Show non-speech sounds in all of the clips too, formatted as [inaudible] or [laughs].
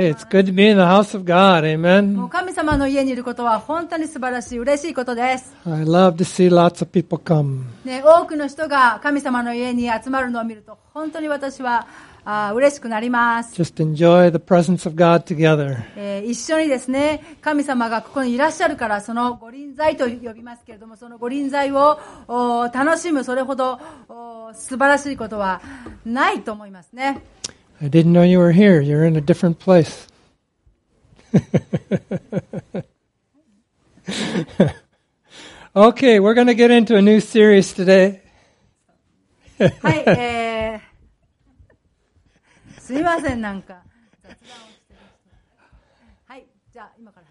It's good to be in the house of God. も.う神様の家にいることは本当に素晴らしい、嬉しいことです。I love to see lots of people come. ね、多くの人が神様の家に集まるのを見ると、本当に私はあー嬉しくなります。Just enjoy the presence of God together. えー一緒にですね、神様がここにいらっしゃるから、その御臨在と呼びますけれども、その御臨在をお楽しむ、それほどお素晴らしいことはないと思いますね。I didn't know you were here. You're in a different place. [laughs] okay, we're going to get into a new series today. Hi, [laughs] eh, すいません、なんか雑談をしてはい、じゃあ今から。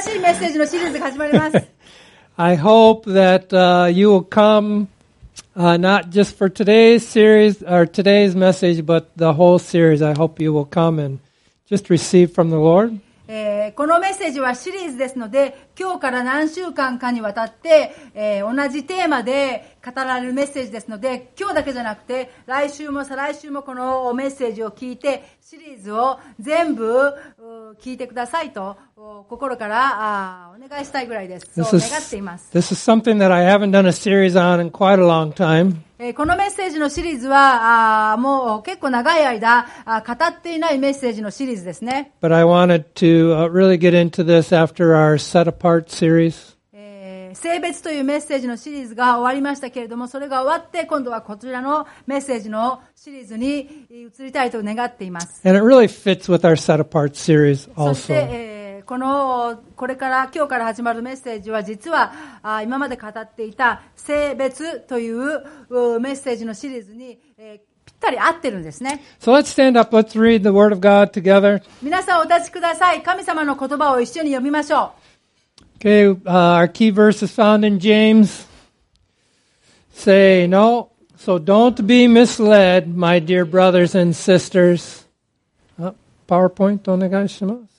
新しいメッセージのシリーズが始まります。I [laughs] hope that、uh, you will come uh, not just for today's series or today's message, but the whole series. I hope you will come and just receive from the Lord. えーこのメッセージはシリーズですので、今日から何週間かにわたって、えー同じテーマで語られるメッセージですので、今日だけじゃなくて、来週も再来週もこのメッセージを聞いて、シリーズを全部う聞いてくださいと、お心からあーお願いしたいぐらいです。そう願っています。this is something that I haven't done a series on in quite a long time. えーこのメッセージのシリーズは、もう結構長い間、語っていないメッセージのシリーズですね。But I wanted to uh, really get into this after our set apart series. えー性別というメッセージのシリーズが終わりましたけれども、それが終わって、今度はこちらのメッセージのシリーズに移りたいと願っています。And it really fits with our set apart series そして、also. えーこの、これから、今日から始まるメッセージは、実は、あ今まで語っていた性別といううメッセージのシリーズに、えーぴったり合ってるんですね。So let's stand up. Let's read the Word of God together. 皆さんお立ちください。神様の言葉を一緒に読みましょう。Okay, uh, our key verse is found in James. Say no. So don't be misled, my dear brothers and sisters. Uh, PowerPoint, お願いします。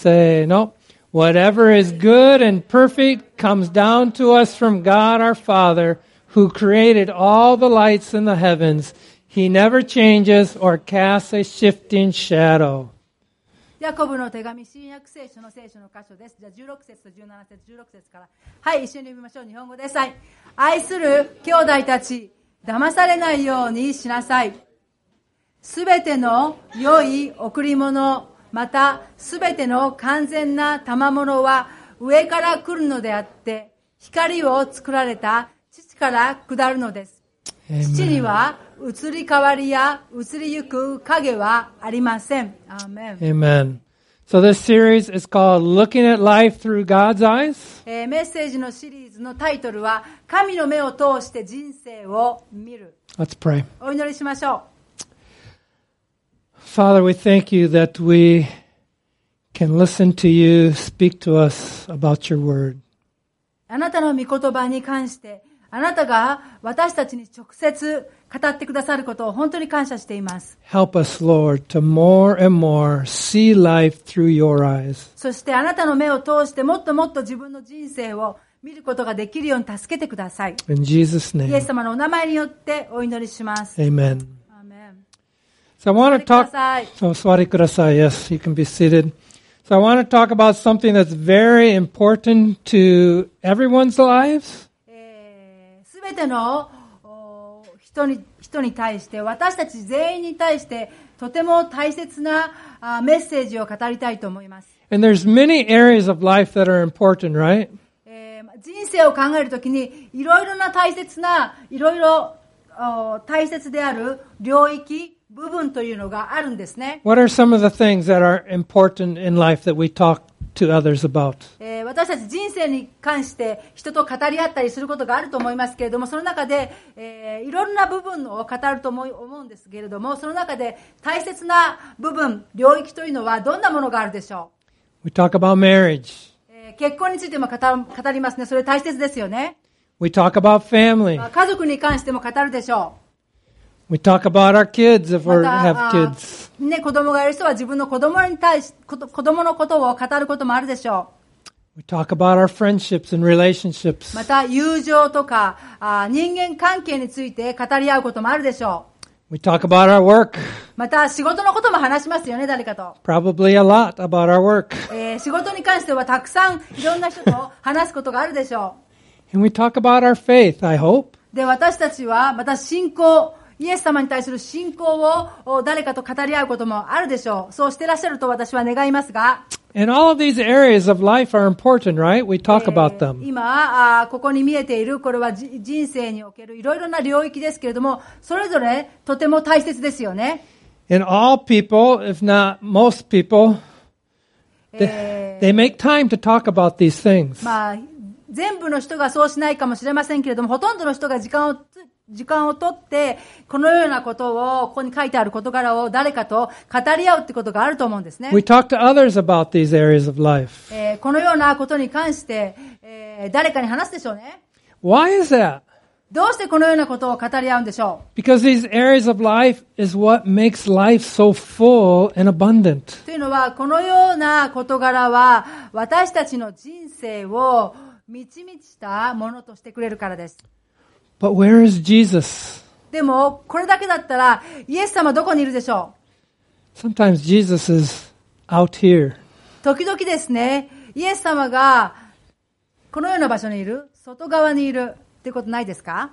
Say no. Whatever is good and perfect comes down to us from God our Father, who created all the lights in the heavens. He never changes or casts a shifting shadow. ヤコブの手紙、新約聖書の聖書の箇所です。じゃあ16節と17節、16節から。はい、一緒に読みましょう。日本語です。はい。愛する兄弟たち、騙されないようにしなさい。すべての良い贈り物、 またすべての完全な賜物は上から来るのであって、光を作られた父から下るのです。父には移り変わりや移りゆく影はありません。アーメン。Amen. So this series is called Looking at Life Through God's Eyes. えーメッセージのシリーズのタイトルは、神の目を通して人生を見る。Let's pray. お祈りしましょ Father, we thank you that we can listen to you speak to us about your word. う。あなたの御言葉に関して、あなたが私たちに直接語ってくださることを本当に感謝しています。Help us, Lord, to more and more see life through your eyes. そしてあなたの目を通してもっともっと自分の人生を見ることができるように助けてください。In Jesus' イエ name, ス様のお名前によってお祈りします。amen. So I want to talk. So, swari kudasai. Yes, you can be seated. So I want to talk about something that's very important to everyone's lives. すべてのお人に人に対して、私たち全員に対して、とても大切なあメッセージを語りたいと思います。And there's many areas of life that are important, right? えー人生を考えるときに、いろいろな大切な、いろいろお大切である領域、部分というのがあるんですね。What are some of the things that are important in life that we talk to others about? えー私たち人生に関して人と語り合ったりすることがあると思いますけれども、その中で、えーいろんな部分を語ると思うんですけれども、その中で大切な部分、領域というのはどんなものがあるでしょ We talk about marriage. 結婚についても語語りますね。それ大切ですよね。We talk about family. まあ家族に関しても語るでしょ We talk about our kids if う。we ま have kids. ね、子供がいる人は自分の子供に対し、子供のことを語ることもあるでしょ We talk about our friendships and relationships. また友情とかあ人間関係について語り合うこともあるでしょ We talk about our work. う。また仕事のことも話しますよね、誰かと。Probably a lot about our work. えー仕事に関してはたくさんいろんな人と話すことがあるでしょ And we talk about our faith, I hope. う。で、私たちはまた信仰、イエス様に対する信仰をお誰かと語り合うこともあるでしょう。そうしてらっしゃると私は願いますが、And all of these areas of life are important, right? We talk え about ー them. 今ここに見えている、これはじ人生におけるいろいろな領域ですけれども、それぞれとても大切ですよね。And all people, if not most people, え they make time to talk about these things. ーまあ、全部の人がそうしないかもしれませんけれども、ほとんどの人が時間をつ、時間をとって、このようなことを、ここに書いてある事柄を誰かと語り合うってことがあると思うんですね。We talk to others about these areas of life. えーこのようなことに関して、えー誰かに話すでしょうね。Why is that? どうしてこのようなことを語り合うんでしょ Because these areas of life is what makes life so full and abundant. うというのは、このような事柄は、私たちの人生を満ち満ちたものとしてくれるからです。But where is Jesus? でも、これだけだったら、イエス様どこにいるでしょ Sometimes Jesus is out here. う時々ですね、イエス様が、このような場所にいる、外側にいるってことないですか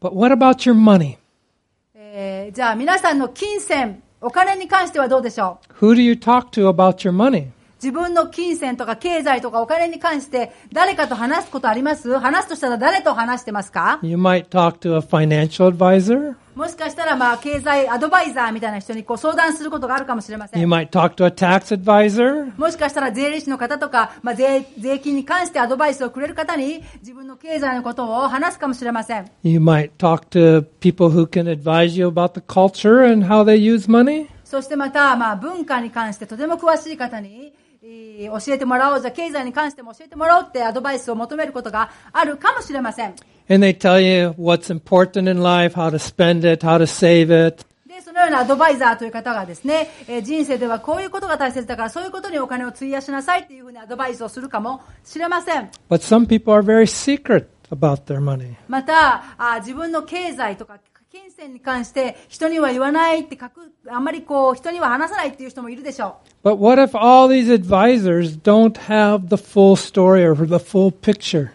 But what about your money? えーじゃあ皆さんの金銭、お金に関してはどうでしょう Who do you talk to about your money? 自分の金銭とか経済とかお金に関して誰かと話すことあります？話すとしたら誰と話してますか？You might talk to a financial advisor. もしかしたらまあ経済アドバイザーみたいな人にこう相談することがあるかもしれませ You ん。might talk to a tax advisor. もしかしたら税理士の方とか、まあ、税税金に関してアドバイスをくれる方に自分の経済のことを話すかもしれません。You might talk to people who can advise you about the culture and how they use money. そしてまた、まあ、文化に関してとても詳しい方に、えー教えてもらおう、じゃあ経済に関しても教えてもらおうってアドバイスを求めることがあるかもしれません。And they tell you what's important in life, how to spend it, how to save it. で、そのようなアドバイザーという方がですね、えー人生ではこういうことが大切だから、そういうことにお金を費やしなさいっていうふうにアドバイスをするかもしれません。But some people are very secret about their money. また、あ自分の経済とか金銭に関して人には言わないって書く、あんまりこう人には話さないっていう人もいるでしょ But what if all these advisors don't have the full story or the full picture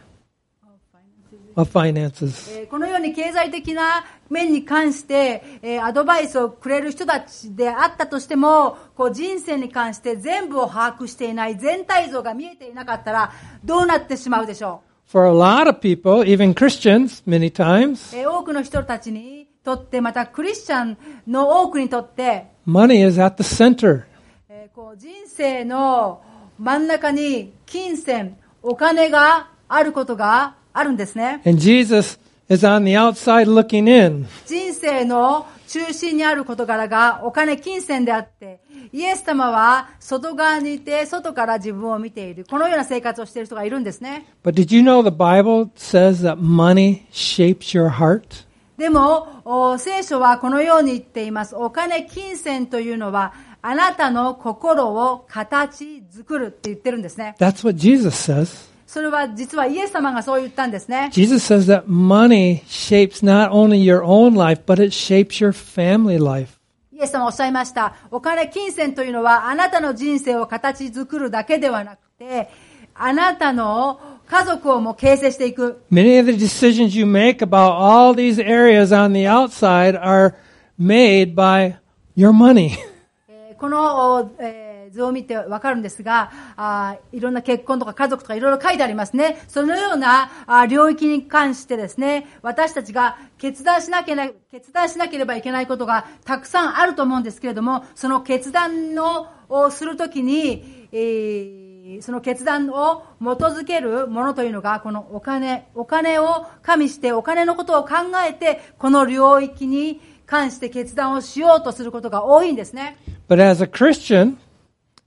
of finances? このように経済的な面に関して、えーアドバイスをくれる人たちであったとしても、こう人生に関して全部を把握していない全体像が見えていなかったらどうなってしまうでしょう。For a lot of people, even Christians, many times, えー多くの人たちにとって、またクリスチャンの多くにとって、money is at the center. えーこう人生の真ん中に金銭、お金があることがあるんですね。And Jesus is on the outside looking in. 人生の中心にある事柄がお金、金銭であって、イエス様は外側にいて、外から自分を見ている。このような生活をしている人がいるんですね。But did you know the Bible says that money shapes your heart? でも、お聖書はこのように言っています。お金、金銭というのは、あなたの心を形作るって言ってるんですね。That's what Jesus says. それは実はイエス様がそう言ったんですね。Jesus says that money shapes not only your own life, but it shapes your family life. イエス様はおっしゃいました。お金、金銭というのはあなたの人生を形作るだけではなくて、あなたの家族をも形成していく。Many of the decisions you make about all these areas on the outside are made by your money. [laughs] えーこの、おえー図を見てわかるんですがあー、いろんな結婚とか家族とかいろいろ書いてありますね。そのようなあー領域に関してですね、私たちが決断しなければ、決断しなければいけないことがたくさんあると思うんですけれども、その決断のをするときに、えーその決断を基づけるものというのが、このお金、お金を加味して、お金のことを考えて、この領域に関して決断をしようとすることが多いんですね。But as a Christian,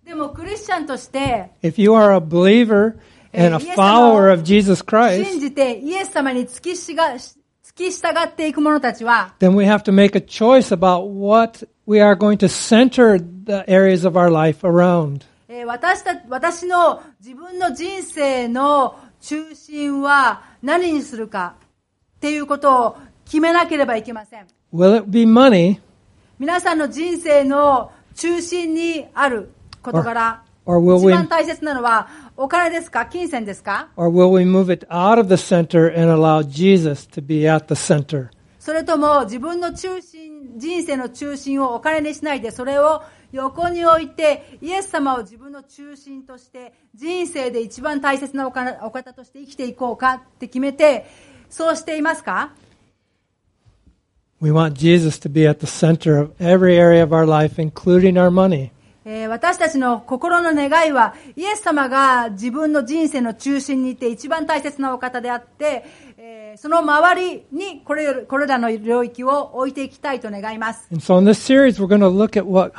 でもクリスチャンとして、if you are a believer and a Eh, follower of Jesus 信 Christ, じてイエス様に付きしが、付き従っていく者たちは、then we have to make a choice about what we are going to center the areas of our life around. えー私た、私の自分の人生の中心は何にするかっていうことを決めなければいけません。Will it be money? 皆さんの人生の中心にある事柄、or will 一番大切なのはお金ですか？金銭ですか？Or will we move it out of the center and allow Jesus to be at the center? それとも自分の中心、人生の中心をお金にしないで、それを横に置いて、イエス様を自分の中心として、人生で一番大切なお方として生きていこうかって決めて、そうしていますか？We want Jesus to be at the center of every area of our life, including our money. えー私たちの心の願いは、イエス様が自分の人生の中心にいて一番大切なお方であって、えーその周りにこれこれらの領域を置いていきたいと願います。So series, what.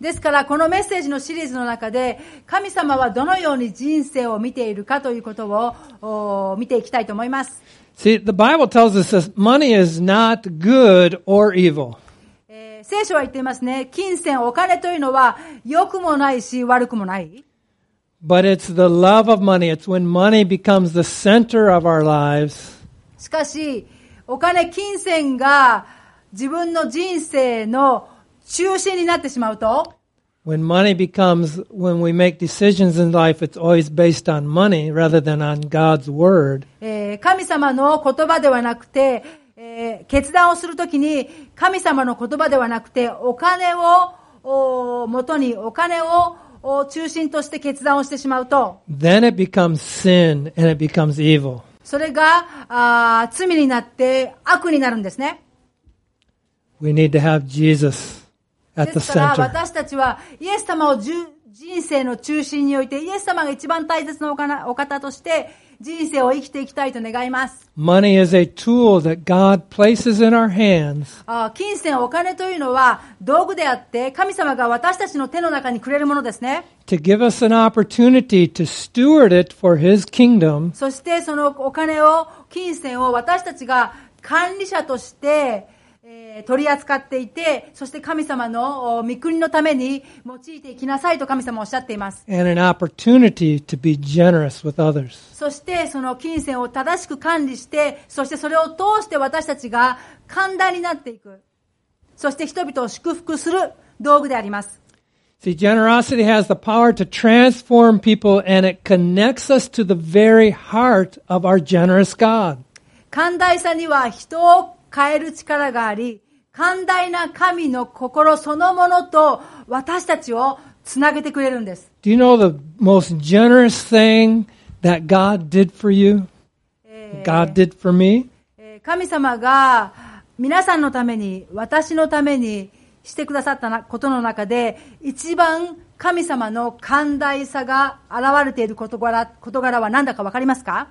ですから、このメッセージのシリーズの中で、神様はどのように人生を見ているかということをお見ていきたいと思います。See, the Bible tells us that money is not good or evil. えー聖書は言っていますね。金銭、お金というのは良くもないし悪くもない。But it's the love of money. It's when money becomes the center of our lives しかし、お金、金銭が自分の人生の中心になってしまうと、when money becomes when we make decisions in life it's always based on money rather than on god's word えー神様の言葉ではなくて、えー決断をするときに神様の言葉ではなくてお金をお元にお金をお中心として決断をしてしまうと then it becomes sin and it becomes evil. それがあー罪になって悪になるんですね。We need to have jesus at で the すから center. 私たちはイエス様をじゅ人生の中心に置いてイエス様が一番大切なお方として人生を生きていきたいと願います money is a tool that god places in our hands 金銭、お金というのは道具であって、神様が私たちの手の中にくれるものですね。to give us an opportunity to steward it for his kingdom そしてそのお金を、金銭を私たちが管理者として、えー取り扱っていて、そして神様の御国のために用いていきなさいと神様はおっしゃっています。そしてその金銭を正しく管理して、そしてそれを通して私たちが寛大になっていく、そして人々を祝福する道具であります。See, generosity has the power to transform people and it connects us to the very heart of our generous God. 変える力があり、寛大な神の心そのものと私たちをつなげてくれるんです。Do you know the most generous thing that God did for you? God did for me? えー神様が皆さんのために、私のためにしてくださったなことの中で、一番神様の寛大さが現れている事柄事柄は何だかわかりますか？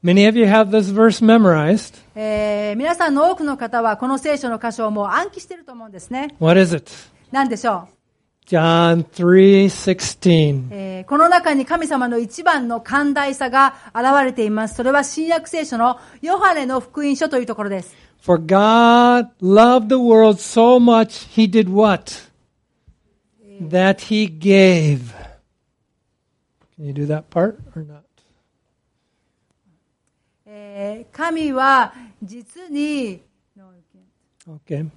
Many of you have this verse memorized. えー皆さんの多くの方はこの聖書の箇所をもう暗記していると思うんですね。What is it? 何でしょう John 3:16. えーこの中に神様の一番の寛大さが現れています。それは新約聖書のヨハネの福音書というところです。For God loved the world so much he did what? That he gave. Can you do that part or not? えー神は実に、Okay.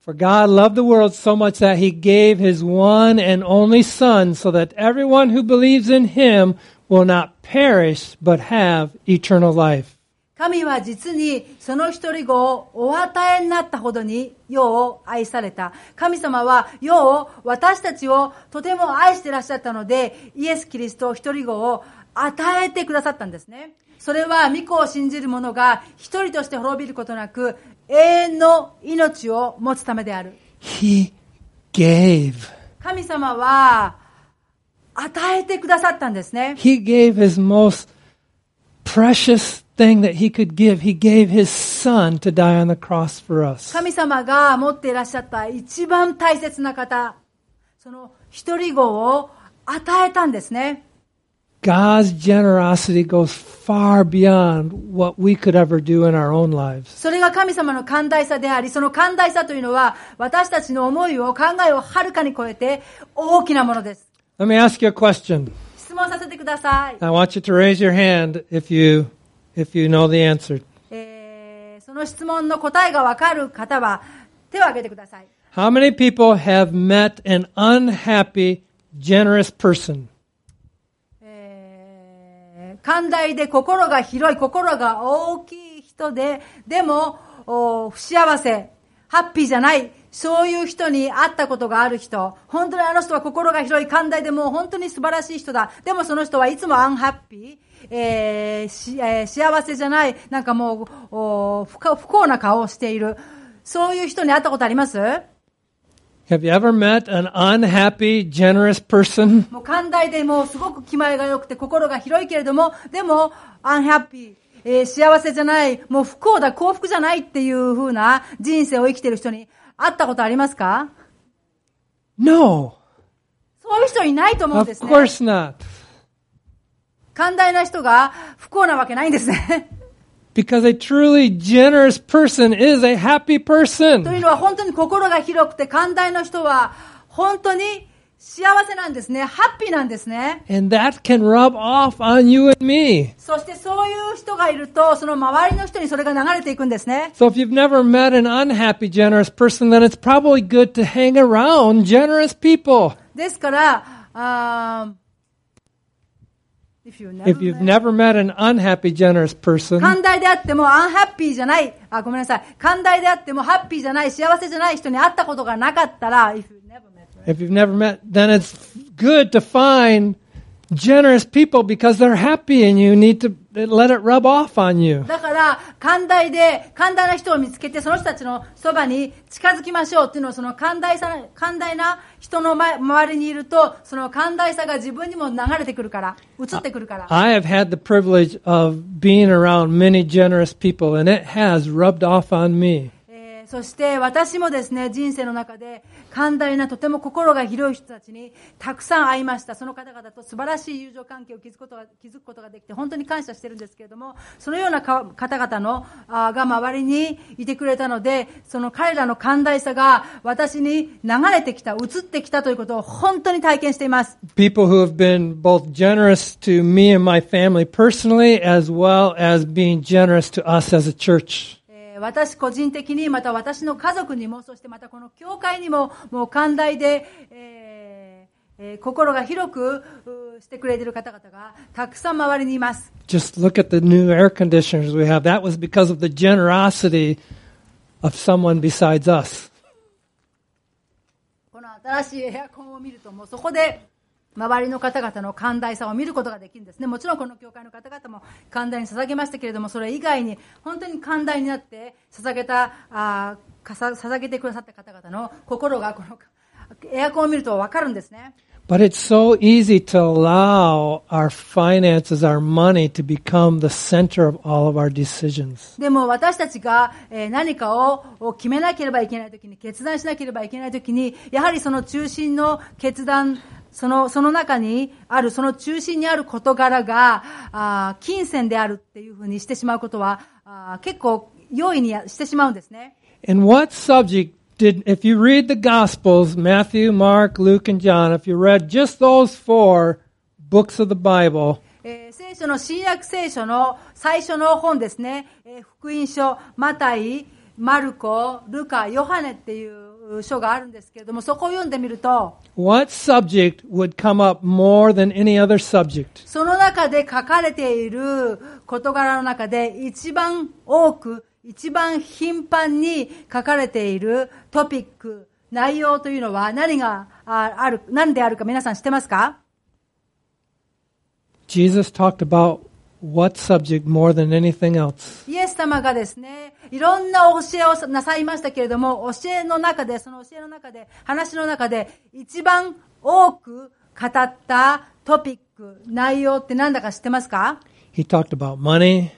For God loved the world so much that he gave his one and only Son, so that everyone who believes in him will not perish, but have eternal life. 神は実にその一人子をお与えになったほどに世を愛された。神様は世を、私たちをとても愛していらっしゃったので、イエス・キリスト一人子を与えてくださったんですね。それは御子を信じる者が一人として滅びることなく、永遠の命を持つためである。He gave. 神様は与えてくださったんですね。He gave his most precious thing that he could give. He gave his son to die on the cross for us. 神様が持っていらっしゃった一番大切な方、その一人子を与えたんですね。God's generosity goes far beyond what we could ever do in our own lives. それが神様の寛大さであり、その寛大さというのは、私たちの思いを、考えをはるかに超えて、大きなものです。 Let me ask you a question. 質問させてください。 I want you to raise your hand if you if you know the answer. えーその質問の答えがわかる方は、手を挙げてください。 How many people have met an unhappy, generous person? 寛大で心が広い、心が大きい人で、でも、不幸せ、ハッピーじゃない、そういう人に会ったことがある人、本当にあの人は心が広い、寛大でもう本当に素晴らしい人だ。でもその人はいつもアンハッピー、えーえー幸せじゃない、なんかもう不幸な顔をしている。そういう人に会ったことあります？Have you ever met an unhappy, generous person? もう寛大でもうすごく気前が良くて心が広いけれども、でも、アンハッピー、えー幸せじゃない、もう不幸だ、幸福じゃないっていう風な人生を生きている人に会ったことありますか？No, そういう人いないと思うん of ですね。course not. 寛大な人が不幸なわけないんですね。Because a truly generous person is a happy という person. のは本当に心が広くて寛大な人は本当に幸せなんですね。ハッピーなんですね。 And that can rub off on you and me. そしてそういう人がいると、その周りの人にそれが流れていくんですね。 So if you've never met an unhappy, generous person, then it's probably good to hang around generous people. ですから、あー if you never If you've met- never met an unhappy, generous person, 寛大であってもアンハッピーじゃない、あ、ごめんなさい。寛大であってもハッピーじゃない、幸せじゃない人に会ったことがなかったら、if you never met, right? if you've never met, then it's good to find generous people because they're happy and you need to let it rub off on you. だから、寛大で、寛大な人を見つけて、その人たちのそばに近づきましょうっていうのは、その寛大さ、寛大な人の前周りにいると、その寛大さが自分にも流れてくるから、移ってくるから。I have had the privilege of being around many generous people and it has rubbed off on me. そして私もですね、人生の中で寛大なとても心が広い人たちにたくさん会いました。その方々と素晴らしい友情関係を築くことが築くことができて本当に感謝してるんですけれども、そのようなか方々のあが周りにいてくれたので、その彼らの寛大さが私に流れてきた、移ってきたということを本当に体験しています。People who have been both generous to me and my family personally as well as being generous to us as a church. えー私個人的に、また私の家族にも、そしてまたこの教会にも、もう寛大で、えーえー心が広くうしてくれている方々がたくさん周りにいます。Just look at the new air conditioners we have. That was because of the generosity of someone besides us. この新しいエアコンを見ると、もうそこで周りの方々の寛大さを見ることができるんですね。もちろんこの教会の方々も寛大に捧げましたけれども、それ以外に本当に寛大になって捧げた、あ捧げてくださった方々の心がこのエアコンを見るとわかるんですね。But it's so easy to allow our finances, our money to become the center of all of our decisions. でも私たちがえー何かをを決めなければいけないときに、決断しなければいけないときに、やはりその中心の決断、その、その中にある、その中心にある事柄が、あー金銭であるっていうふうにしてしまうことは、あー結構容易にやしてしまうんですね。And what subject did, if you read the Gospels, Matthew, Mark, Luke, and John, if you read just those four books of the Bible, えー聖書の新約聖書の最初の本ですね、えー福音書、マタイ、マルコ、ルカ、ヨハネっていう書があるんですけれども、そこを読んでみると、what subject would come up more than any other subject? その中で書かれている事柄の中で一番多く、一番頻繁に書かれているトピック、内容というのは何があある、何であるか皆さん知ってますか？Jesus talked about what subject more than anything else? イエス様がですね、いろんな教えをなさいましたけれども、教えの中で、その教えの中で、話の中で、一番多く語ったトピック、内容って何だか知ってますか？He talked about money,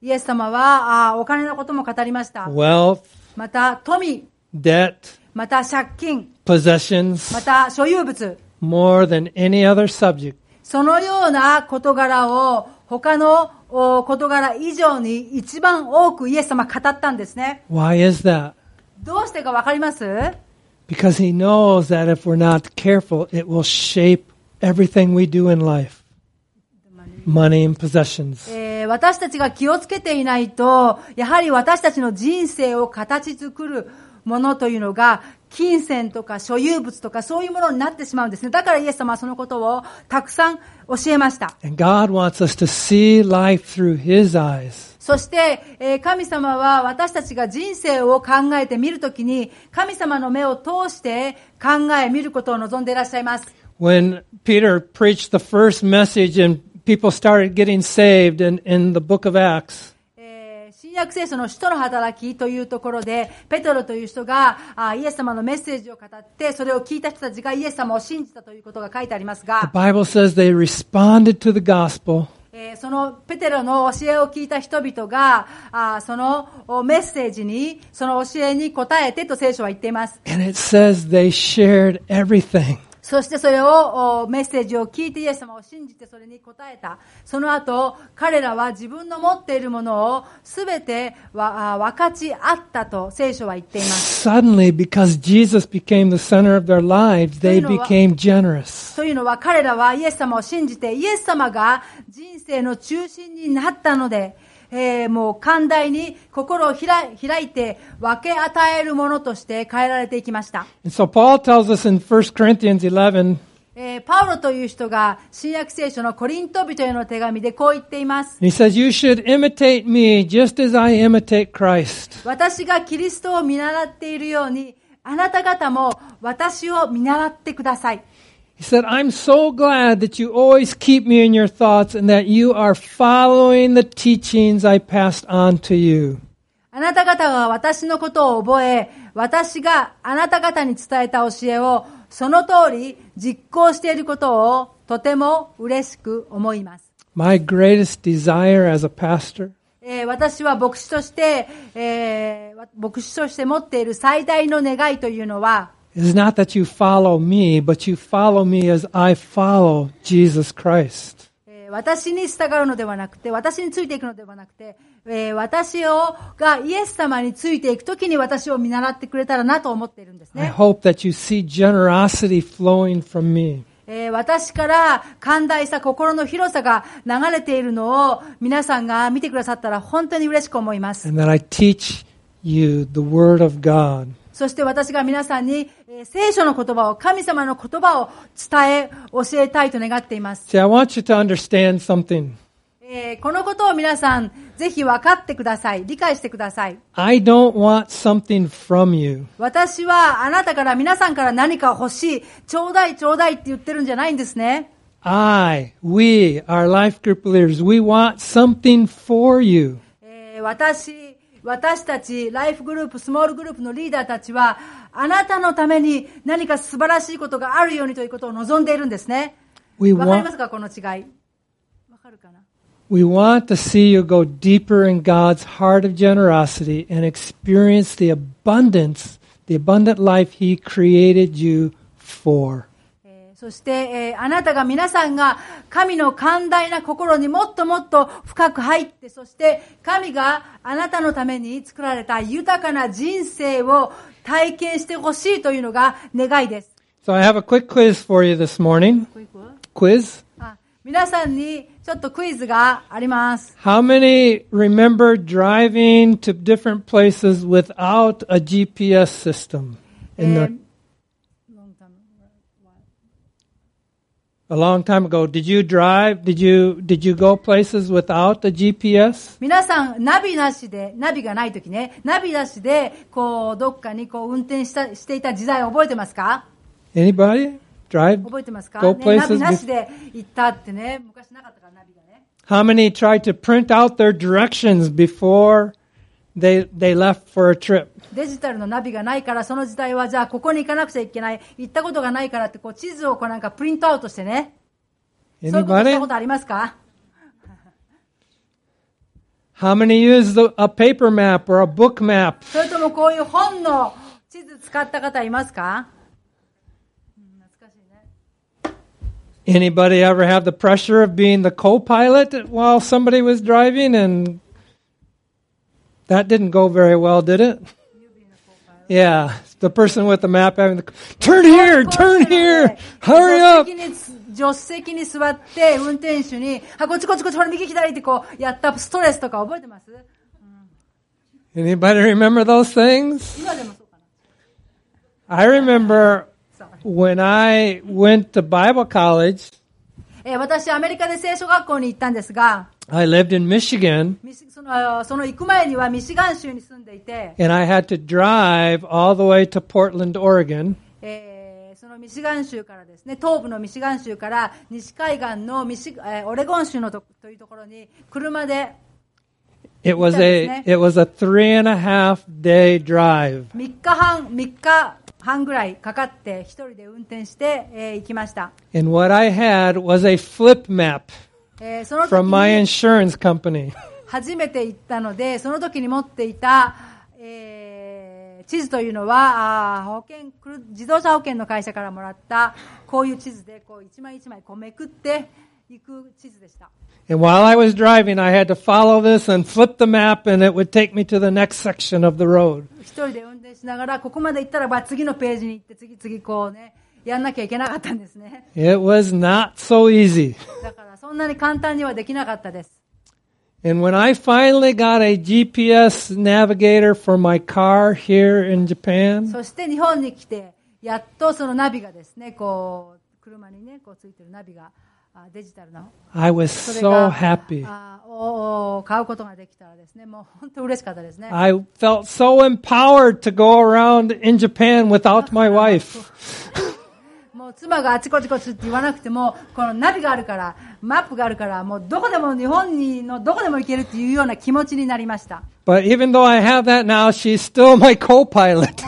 イエス様はあお金のことも語りました。wealth, また富、debt, また借金、possessions, また所有物、more than any other subject. そのような事柄を他のお事柄以上に一番多くイエス様語ったんですね。Why is that? どうしてかわかります Because he knows that if we're not careful, it will shape everything we do in life. Money and possessions. えー私たちが気をつけていないと、やはり私たちの人生を形作るものというのが、金銭とか所有物とかそういうものになってしまうんですね。だからイエス様はそのことをたくさん教えました。そして、え、神様は私たちが人生を考えてみるときに、神様の目を通して考え、見ることを望んでいらっしゃいます。約聖書の使徒の働きというところで、ペトロという人があイエス様のメッセージを語って、それを聞いた人たちがイエス様を信じたということが書いてあります the が、Bible says they responded to the gospel えーそのペテロの教えを聞いた人々が、あそのおメッセージに、その教えに答えてと聖書は言っています。and it says they shared everything. そしてそれを、おメッセージを聞いてイエス様を信じてそれに答えた。その後、彼らは自分の持っているものをすべて分かち合ったと聖書は言っています。Suddenly, because Jesus became the center of their lives, they became generous. というのは彼らはイエス様を信じてイエス様が人生の中心になったので、えーもう寛大に心を開い開いて分け与えるものとして変えられていきました。So Paul tells us in 1 Corinthians 11, えーパウロという人が新約聖書のコリント人への手紙でこう言っています。he says, You should imitate me just as I imitate Christ. 私がキリストを見習っているように、あなた方も私を見習ってください。He said, I'm so glad that you always keep me in your thoughts and that you are following the teachings I passed on to you. あなた方が私のことを覚え、私があなた方に伝えた教えをその通り実行していることをとても嬉しく思います。My greatest desire as a pastor えー私は牧師として、えーわ牧師として持っている最大の願いというのは、is not that you follow me, but you follow me as I follow Jesus Christ. えー私に従うのではなくて、私についていくのではなくて、えー私を、がイエス様についていくときに私を見習ってくれたらなと思っているんです I ね。hope that you see generosity flowing from me. えー私から寛大さ、心の広さが流れているのを皆さんが見てくださったら本当に嬉しく思います。and that I teach you the Word of God. そして私が皆さんに、えー聖書の言葉を、神様の言葉を伝え、教えたいと願っています。See, I want you to understand something. えーこのことを皆さん、ぜひ分かってください。理解してください。I don't want something from you. 私はあなたから皆さんから何か欲しい、ちょうだいちょうだいって言ってるんじゃないんですね。I, we, our life group leaders, we want something for you. えー私、私たち、ライフグループ、スモールグループのリーダーたちは、あなたのために何か素晴らしいことがあるようにということを望んでいるんですね。わかりますかこの違い。わかるかな we want to see you go deeper in God's heart of generosity and experience the abundance, the abundant life He created you for. えーそして、えーあなたが皆さんが神の寛大な心にもっともっと深く入って、そして神があなたのために作られた豊かな人生を体験してほしいというのが願いです。So I have a quick quiz for you this morning. Quiz. あ皆さんにちょっとクイズがあります。How many remember driving to different places without a GPS system? In the, えー a long time ago, did you drive? Did you did you go places without a GPS? 皆さん、ナビなしで、ナビがないときね、ナビなしで、こう、どっかにこう、運転した、していた時代覚えてますか Anybody drive? 覚えてますか、 Go ね、 places ナビな with- しで行ったってね、昔なかったからナビがね。 How many tried to print out their directions before they they left for a trip? デジタルのナビがないから、その時代はじゃあここに行かなくちゃいけない、行ったことがないからってこう地図をこうなんかプリントアウトしてね。そういうことした Anybody? ことありますか How many used the, a paper map or a book map? それともこういう本の地図使った方いますか、うん、懐かしいね。 Anybody ever have the pressure of being the co-pilot while somebody was driving and that didn't go very well, did it? Yeah, the person with the map having the turn here, turn here, hurry up. 助手席に助手席に座って運転手に、あ、こっちこっちこっち、ほら右左ってこうやったストレスとか覚えてます Anybody remember those things? 今でもそうかな I remember さあ when I went to Bible college, えー私、アメリカで聖書学校に行ったんですが、 I lived in Michigan ミシそのその行く前にはミシガン州に住んでいて、 and I had to drive all the way to Portland, Oregon. えーそのミシガン州からですね、東部のミシガン州から西海岸のミシ、えーオレゴン州のとというところに車で It was a it was a three and a half day drive. 3日半、3日半ぐらいかかって一人で運転して、えー行きました。 And what I had was a flip map えーその時 from my に insurance company. 初めて行ったので、その時に持っていた、えー地図というのは、あー保険、くる自動車保険の会社からもらった、こういう地図で、こう一枚一枚こうめくっていく地図でした。And while I was driving, I had to follow this and flip the map and it would take me to the next section of the road. 一人で運転しながら、ここまで行ったらば次のページに行って、次々こうね、やんなきゃいけなかったんですね。 It was not so easy. だからそんなに簡単にはできなかったです。 And when I finally got a GPS navigator for my car here in Japan, そして日本に来て、やっとそのナビがですね、こう、車にね、こうついてるナビが、あデジタルな I was それ so が happy. あをを買うことができたらですね、もう本当嬉しかったですね。 I felt so empowered to go around in Japan without my wife. [laughs] 妻があちこちこちって言わなくても、このナビがあるから、マップがあるから、もうどこでも日本にのどこでも行けるっていうような気持ちになりました。But even though I have that now, she's still my co-pilot.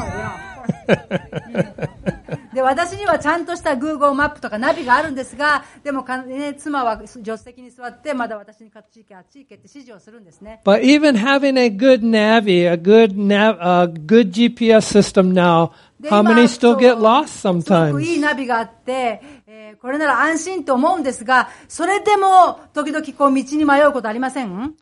で、私にはちゃんとした Google マップとかナビがあるんですが、でもか、ね、妻は助手席に座って、まだ私にこっち行け、あっち行けって指示をするんですね。But even having a good Navi, a good nav, a good GPS system now, で how 今 many still get lost すごくいい sometimes? ナビがあって、えーこれなら安心と思うんですが、それでも時々こう道に迷うことありません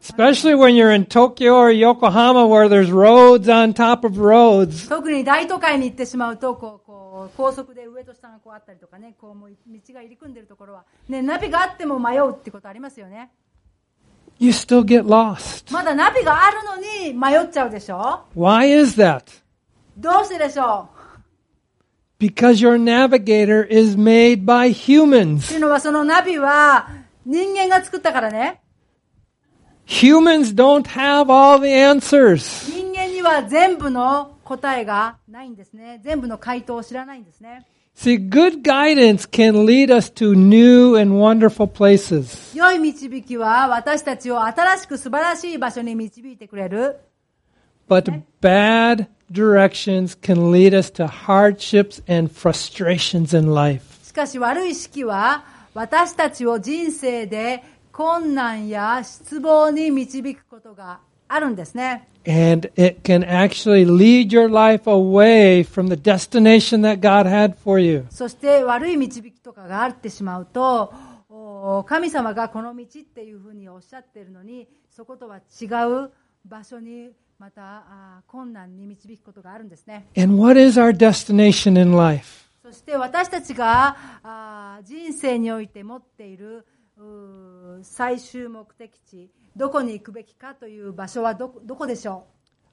Especially when you're in Tokyo or Yokohama where there's roads on top of roads. 特に大都会に行ってしまうと、こう、こう、高速で上と下がこうあったりとかね、こう、もう道が入り組んでるところは、ね、ナビがあっても迷うってことありますよね。You still get lost. まだナビがあるのに迷っちゃうでしょ？Why is that? どうしてでしょう？Because your navigator is made by って humans. いうのは、そのナビは人間が作ったからね。Humans don't have all the answers. 人は全部の答えがないんですね。全部の回答を知らないんですね。See, good guidance can lead us to new and wonderful places. 良い導きは私たちを新しく素晴らしい場所に導いてくれる。But bad directions can lead us to hardships and frustrations in life. しかし悪い式は私たちを人生で困難や失望に導くことがあるんですね。And it can actually lead your life away from the destination that God had for you. そして悪い導きとかがあってしまうと、お神様がこの道っていうふうにおっしゃっているのに、そことは違う場所にまた困難に導くことがあるんですね。And what is our destination in life? そして私たちが人生において持っている最終目的地、どこに行くべきかという場所はどこどこでしょ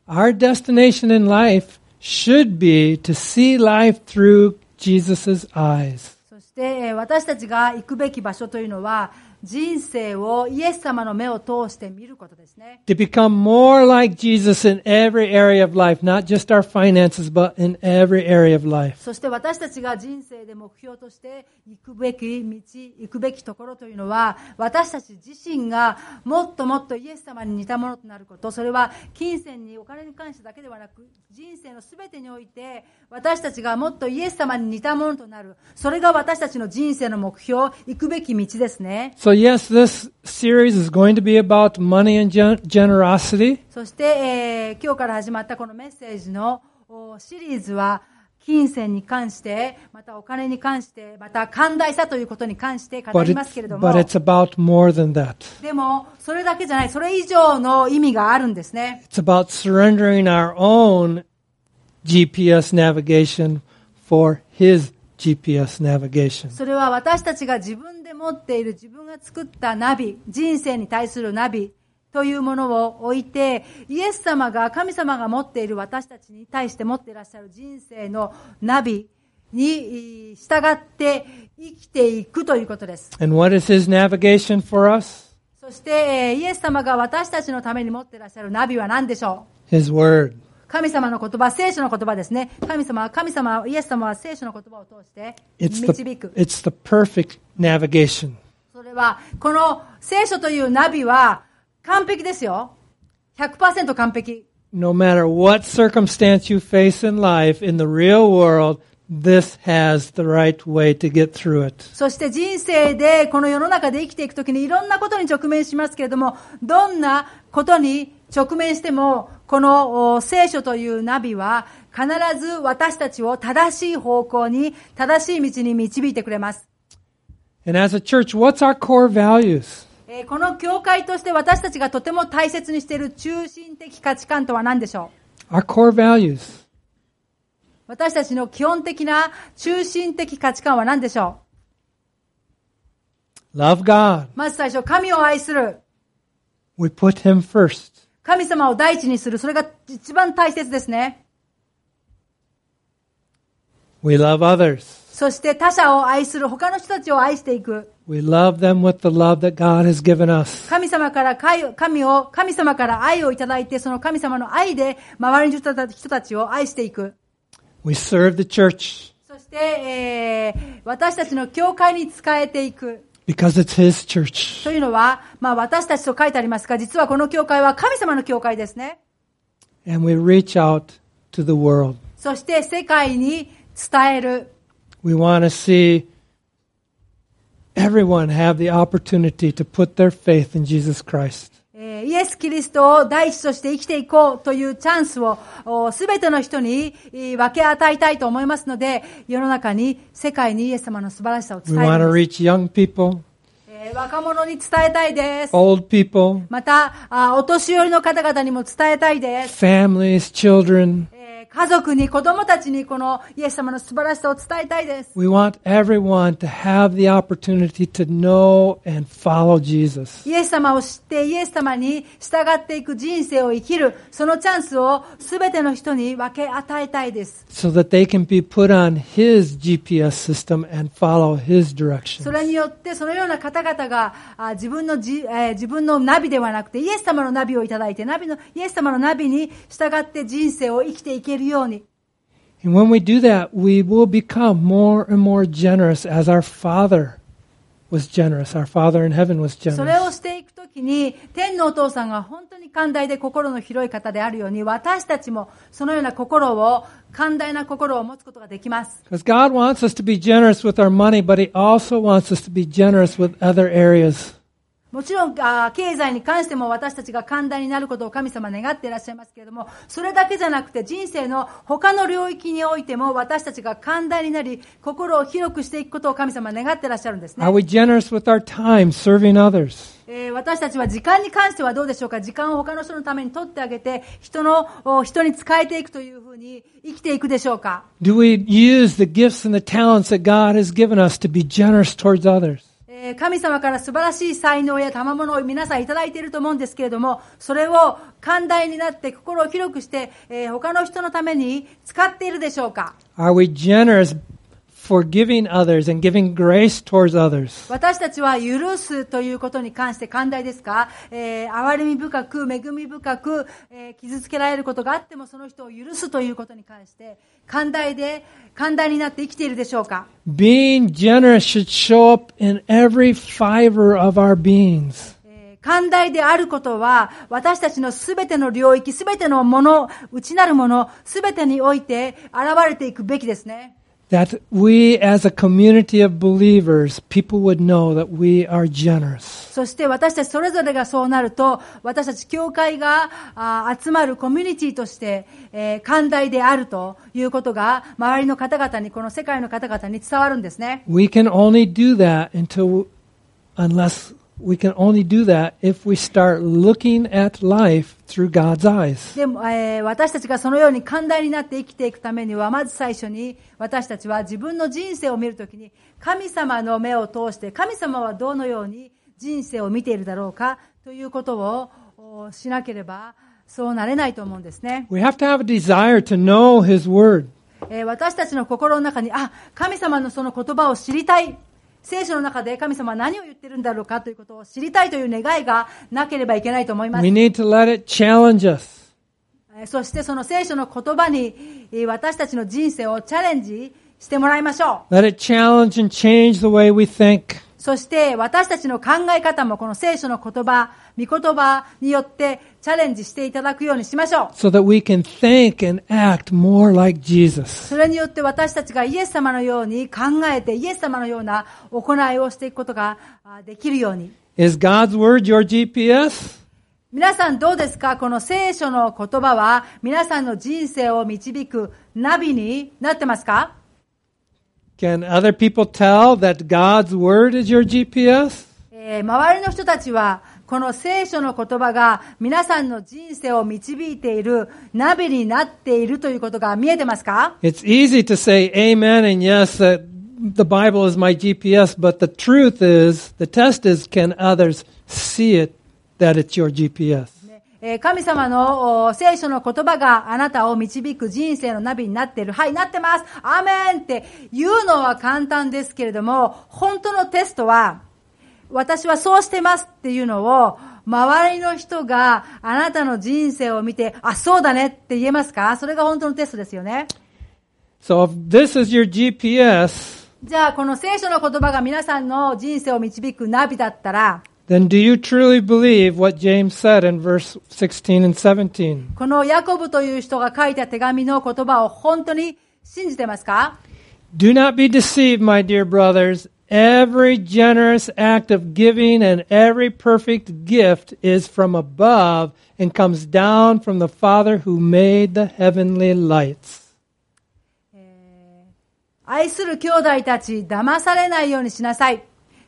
Our destination in life should be to see life through Jesus' eyes. うそしてえー私たちが行くべき場所というのは人生をイエス様の目を通して見ることですね。To become more like Jesus in every area of life, not just our finances, but in every area of life. そして私たちが人生で目標として行くべき道、行くべきところというのは、私たち自身がもっともっとイエス様に似たものとなること、それは金銭にお金に関してだけではなく、人生のすべてにおいて、私たちがもっとイエス様に似たものとなる。それが私たちの人生の目標、行くべき道ですね。So yes, this series is going to be about money and gen- generosity. そして、えー今日から始まったこのメッセージのおシリーズは、 金銭に関して、またお金に関して、また寛大さということに関して語 But り it's, ますけれども but、it's about more than that. でも、それだけじゃない、それ以上の意味があるんですね。 It's about surrendering our own GPS navigation for His GPS navigation. それは私たちが自分で持っている自分が作ったナビ、人生に対するナビというものを置いて、イエス様が、神様が持っている私たちに対して持っていらっしゃる人生のナビに従って生きていくということです。And what is His navigation for us? そして、えーイエス様が私たちのために持っていらっしゃるナビは何でしょう？His Word. 神様の言葉、聖書の言葉ですね。神様は神様、イエス様は聖書の言葉を通して導く。それは、この聖書というナビは完璧ですよ。100%完璧。そして人生で、この世の中で生きていくときにいろんなことに直面しますけれども、どんなことに直面しても、このお聖書というナビは必ず私たちを正しい方向に、正しい道に導いてくれます。And as a church, what's our core values? えーこの教会として私たちがとても大切にしている中心的価値観とは何でしょう？Our core values. 私たちの基本的な中心的価値観は何でしょ Love God. うまず最初、神を愛する。We put Him first. 神様を第一にする。それが一番大切ですね。We love others. そして他者を愛する。他の人たちを愛していく。We love them with the love that God has given us. 神様から神神を、神様から愛をいただいて、その神様の愛で周りの人た人たちを愛していく。We serve the church そして、えー私たちの教会に仕えていく。because it's His church. というのは、まあ私たちと書いてありますが、実はこの教会は神様の教会ですね。 And we reach out to the world. そして世界に伝える。 We want to see everyone have the opportunity to put their faith in Jesus Christ. えーイエス・キリストを第一として生きていこうというチャンスをすべての人にえー分け与えたいと思いますので、世の中に、世界にイエス様の素晴らしさを伝えです、reach young people, えー若者に伝えたいです。old people, また、あお年寄りの方々にも伝えたいです。families, children. えー家族に、子供たちにこのイエス様の素晴らしさを伝えたいです。We want everyone to have the opportunity to know and follow Jesus. イエス様を知ってイエス様に従っていく人生を生きる、そのチャンスをすべての人に分け与えたいです。so that they can be put on His GPS system and follow His direction. それによって、そのような方々があ自分のじ、えー自分のナビではなくて、イエス様のナビをいただいて、ナビの、イエス様のナビに従って人生を生きていけるように。それをしていくときに、天のお父さんが本当に寛大で心の広い方であるように、私たちもそのような心を、寛大な心を持つことができます。もちろん、あー経済に関しても私たちが寛大になることを神様願っていらっしゃいますけれども、それだけじゃなくて人生の他の領域においても私たちが寛大になり、心を広くしていくことを神様願っていらっしゃるんですね Are。we generous with our time serving others? えー私たちは時間に関してはどうでしょうか？時間を他の人のために取ってあげて、人の、お人に使えていくというふうに生きていくでしょうか？Do we use the gifts and the talents that God has given us to be generous towards others? 神様から素晴らしい才能や賜物を皆さんいただいていると思うんですけれども、それを寛大になって心を広くして、え他の人のために使っているでしょうか？Are we generous forgiving others and giving grace towards others? 私たちは許すということに関して寛大ですか、えー憐れみ深く、恵み深く、えー傷つけられることがあってもその人を許すということに関して、寛大で、寛大になって生きているでしょうか？Being generous should show up in every fiber of our beings. えー寛大であることは、私たちのすべての領域、すべてのもの、内なるもの、すべてにおいて現れていくべきですね。That we as a community of believers, people would know that we are generous. そして私たちそれぞれがそうなると、私たち教会があ集まるコミュニティとして、えー寛大であるということが、周りの方々に、この世界の方々に伝わるんですね。We can only do that until, unless we can only do that if we start looking at life through God's eyes. でも、えー私たちがそのように寛大になって生きていくためには、まず最初に私たちは自分の人生を見るときに、神様の目を通して、神様はどのように人生を見ているだろうかということをおしなければ、そうなれないと思うんですね。We have to have a desire to know His Word. えー私たちの心の中に、あ、神様のその言葉を知りたい。聖書の中で神様は何を言ってるんだろうかということを知りたいという願いがなければいけないと思います We。need to let it challenge us. えーそしてその聖書の言葉にえー私たちの人生をチャレンジしてもらいましょう。Let it challenge and change the way we think. そして私たちの考え方もこの聖書の言葉、御言葉によってチャレンジしていただくようにしましょう。so that we can think and act more like Jesus. それによって私たちがイエス様のように考えてイエス様のような行いをしていくことがあできるように。Is God's Word your GPS? 皆さんどうですか？この聖書の言葉は皆さんの人生を導くナビになってますか？Can other people tell that God's Word is your GPS? えー周りの人たちはこの聖書の言葉が皆さんの人生を導いているナビになっているということが見えてますか It's easy to say amen and yes, that the Bible is my GPS, but the truth is, the test is, can others see it that it's your GPS? えー神様のお聖書の言葉があなたを導く人生のナビになっている。はい、なってます。アーメンって言うのは簡単ですけれども、本当のテストは、私はそうしてますっていうのを、周りの人があなたの人生を見て、あ、そうだねって言えますか？それが本当のテストですよね。So if this is your GPS, じゃあ、この聖書の言葉が皆さんの人生を導くナビだったら、then do you truly believe what James said in verse 16 and 17? このヤコブという人が書いた手紙の言葉を本当に信じてますか Do not be deceived, my dear brothers. Every generous act of giving and every perfect gift is from above and comes down from the Father who made the heavenly lights. 愛する兄弟たち、騙されないようにしなさい。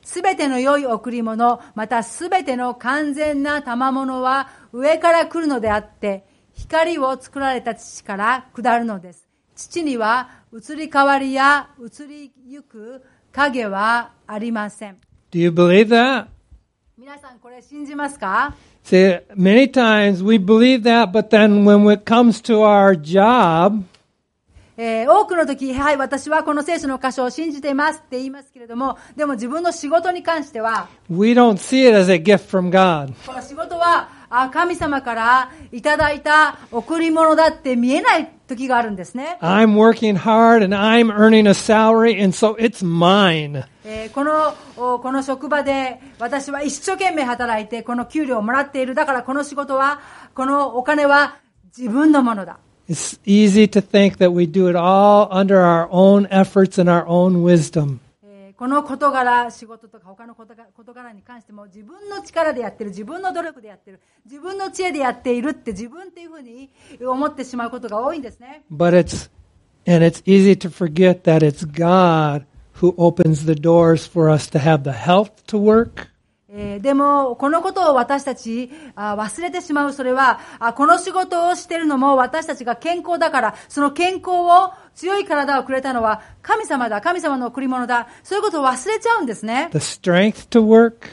すべての良い贈り物、またすべての完全な賜物は上から来るのであって、光を作られた父から下るのです。父には移り変わりや移りゆく影はありません。Do you believe that? 皆さんこれ信じますか？See, many times we believe that, but then when it comes to our job, えー多くの時、はい、私はこの聖書の箇所を信じていますって言いますけれども、でも自分の仕事に関しては、we don't see it as a gift from God. この仕事はあ神様からいただいた贈り物だって見えない時があるんですね。I'm working hard and I'm earning a salary, and so it's mine. えーこのおこの職場で私は一生懸命働いてこの給料をもらっている。だからこの仕事は、このお金は自分のものだ。It's easy to think that we do it all under our own efforts and our own wisdom. えーこの事柄、仕事とか他の事柄事柄に関しても自分の力でやってる、自分の努力でやってる、自分の知恵でやっているって自分っていうふうに思ってしまうことが多いんですね。 But it's, and it's easy to forget that it's God who opens the doors for us to have the health to work, えーでも、このことを私たちあ忘れてしまう。それはあ、この仕事をしているのも私たちが健康だから、その健康を、強い体をくれたのは神様だ、神様の贈り物だ。そういうことを忘れちゃうんですね。the strength to work,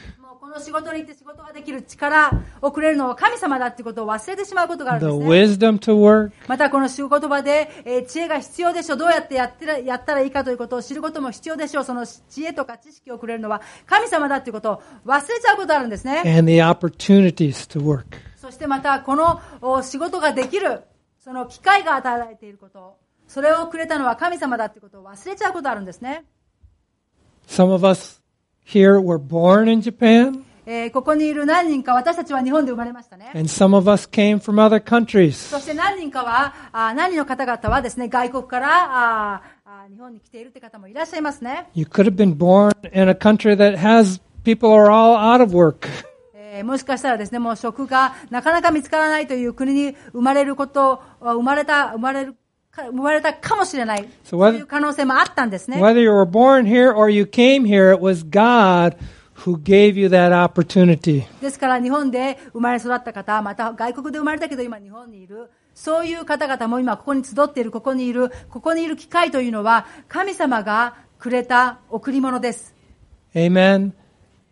の仕事に行って仕事ができる力をくれるのは神様だっていうことを忘れてしまうことがあるんですね。wisdom to work, またこの仕事場で、えー知恵が必要でしょう。どうやってやってらやったらいいかということを知ることも必要でしょう。その知恵とか知識をくれるのは神様だということを忘れちゃうことがあるんですね。and the opportunities to work. そしてまたこのお仕事ができる、その機会が与えられていること、それをくれたのは神様だということを忘れちゃうことがあるんですね。Some of us here were born in Japan, えーここにいる何人か、私たちは日本で生まれましたね。and some of us came from other countries. そして何人かは、あ何人の方々はですね、外国からあ日本に来ているって方もいらっしゃいますね。You could have been born in a country that has people are all out of work. えーもしかしたらですね、もう職がなかなか見つからないという国に生まれること、生まれた、生まれるか、生まれたかもしれない。そういう可能性もあったんですね。Whether you were born here or you came here, it was God who gave you that opportunity. ですから日本で生まれ育った方、また外国で生まれたけど今日本にいる、そういう方々も今ここに集っている、ここにいる、ここにいる機会というのは神様がくれた贈り物です。Amen.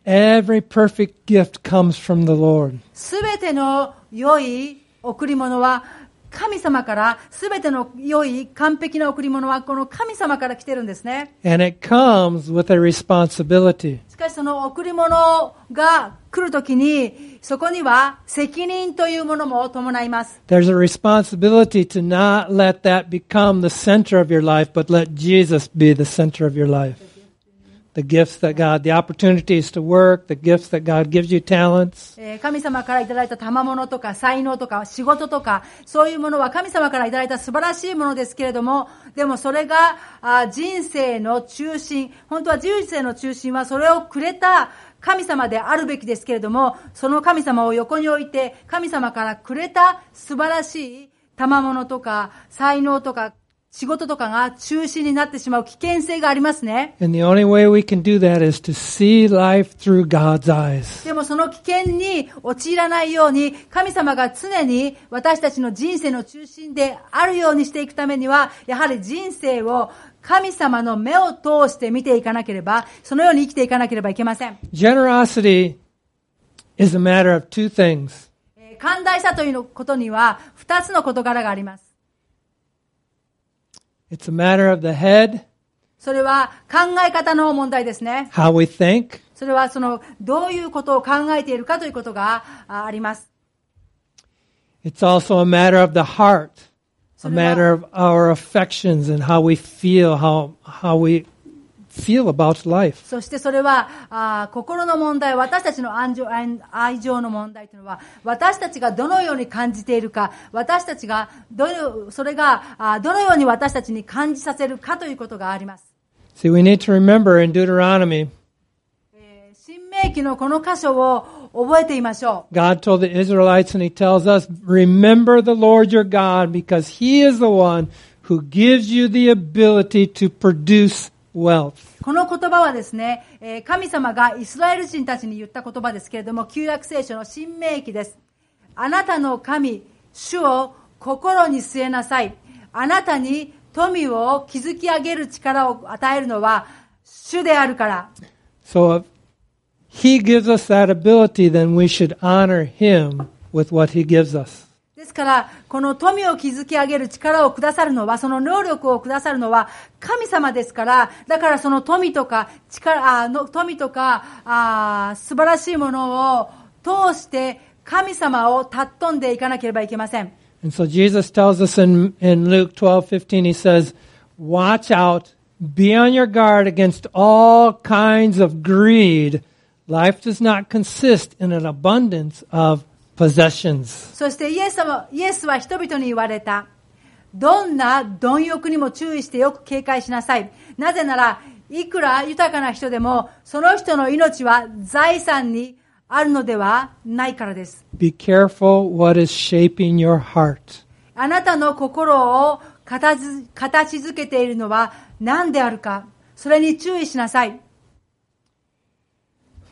Every perfect gift comes from the Lord. すべての良い贈り物は神様から、すべての良い完璧な贈り物はこの神様から来てるんですね。And it comes with a responsibility. しかしその贈り物が来るときに、そこには責任というものも伴います。There's a responsibility to not let that become the center of your life, but let Jesus be the center of your life. The gifts that God, the opportunities to work, the gifts that God gives you talents. え神様からいただいた賜物とか才能とか仕事とか、そういうものは神様からいただいた素晴らしいものですけれども、でもそれがあ人生の中心、本当は人生の中心はそれをくれた神様であるべきですけれども、その神様を横に置いて、神様からくれた素晴らしい賜物とか才能とか仕事とかが中心になってしまう危険性がありますね。And the only way we can do that is to see life through God's eyes. でもその危険に陥らないように、神様が常に私たちの人生の中心であるようにしていくためには、やはり人生を神様の目を通して見ていかなければ、そのように生きていかなければいけません。Generosity is a matter of two things. えー寛大さということには、二つの事柄があります。It's a matter of the head, それは考え方の問題ですね。how we think, それはその、どういうことを考えているかということがああります。It's also a matter of the heart, a matter of our affections and how we feel, how, how we feel about life. そしてそれはあ心の問題、私たちの愛情愛情の問題というのは、私たちがどのように感じているか、私たちがどそれがあどのように私たちに感じさせるかということがあります。See, we need to remember in Deuteronomy, 新明記のこの箇所を覚えていましょう。God told the Israelites and He tells us, remember the Lord your God because He is the one who gives you the ability to produce wealth. この言葉はですね、えー神様がイスラエル人たちに言った言葉ですけれども、旧約聖書の新明記です。あなたの神、主を心に据えなさい。あなたに富を築き上げる力を与えるのは主であるから。So if He gives us that ability, then we should honor Him with what He gives us. ですから、この富を築き上げる力をくださるのは、その能力をくださるのは神様ですから、だからその富とか力、あの富とかあ素晴らしいものを通して神様を尊んでいかなければいけません。And so Jesus tells us in, in Luke 12, 15, he says, watch out, be on your guard against all kinds of greed. Life does not consist in an abundance of possessions. そしてイエス様イエスは人々に言われた。どんな貪欲にも注意してよく警戒しなさい。なぜなら、いくら豊かな人でも、その人の命は財産にあるのではないからです。Be careful what is shaping your heart. あなたの心を形形づけているのは何であるか。それに注意しなさい。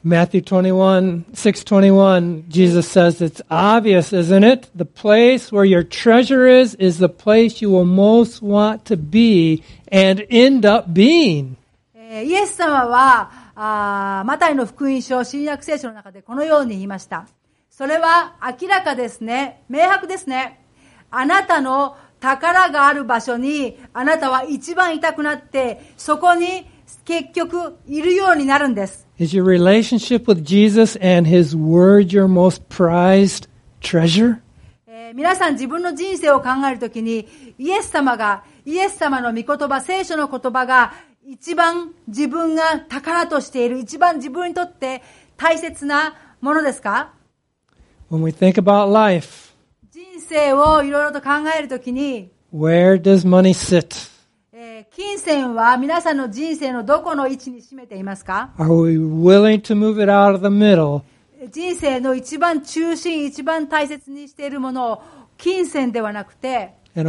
Matthew 21, 621, Jesus says, it's obvious, isn't it? The place where your treasure is, is the place you will most want to be and end up being. イエス様は、あマタイの福音書、新約聖書の中でこのように言いました。それは明らかですね。明白ですね。あなたの宝がある場所に、あなたは一番いたくなって、そこに結局いるようになるんです。Is your relationship with Jesus and His Word your most prized treasure? えー皆さん自分の人生を考えるときに、イエス様が、イエス様の御言葉、聖書の言葉が、一番自分が宝としている、一番自分にとって大切なものですか When we think about life, 人生をいろいろと考えるときに、where does money sit? 金銭は皆さんの人生のどこの位置に占めていますか？人生の一番中心、一番大切にしているものを金銭ではなくて、イエ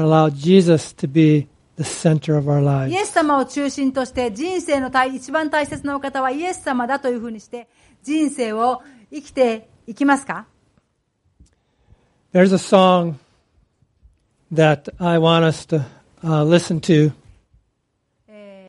ス様を中心として人生の一番大切なお方はイエス様だというふうにして人生を生きていきますか？There's a song that I want us to、listen to.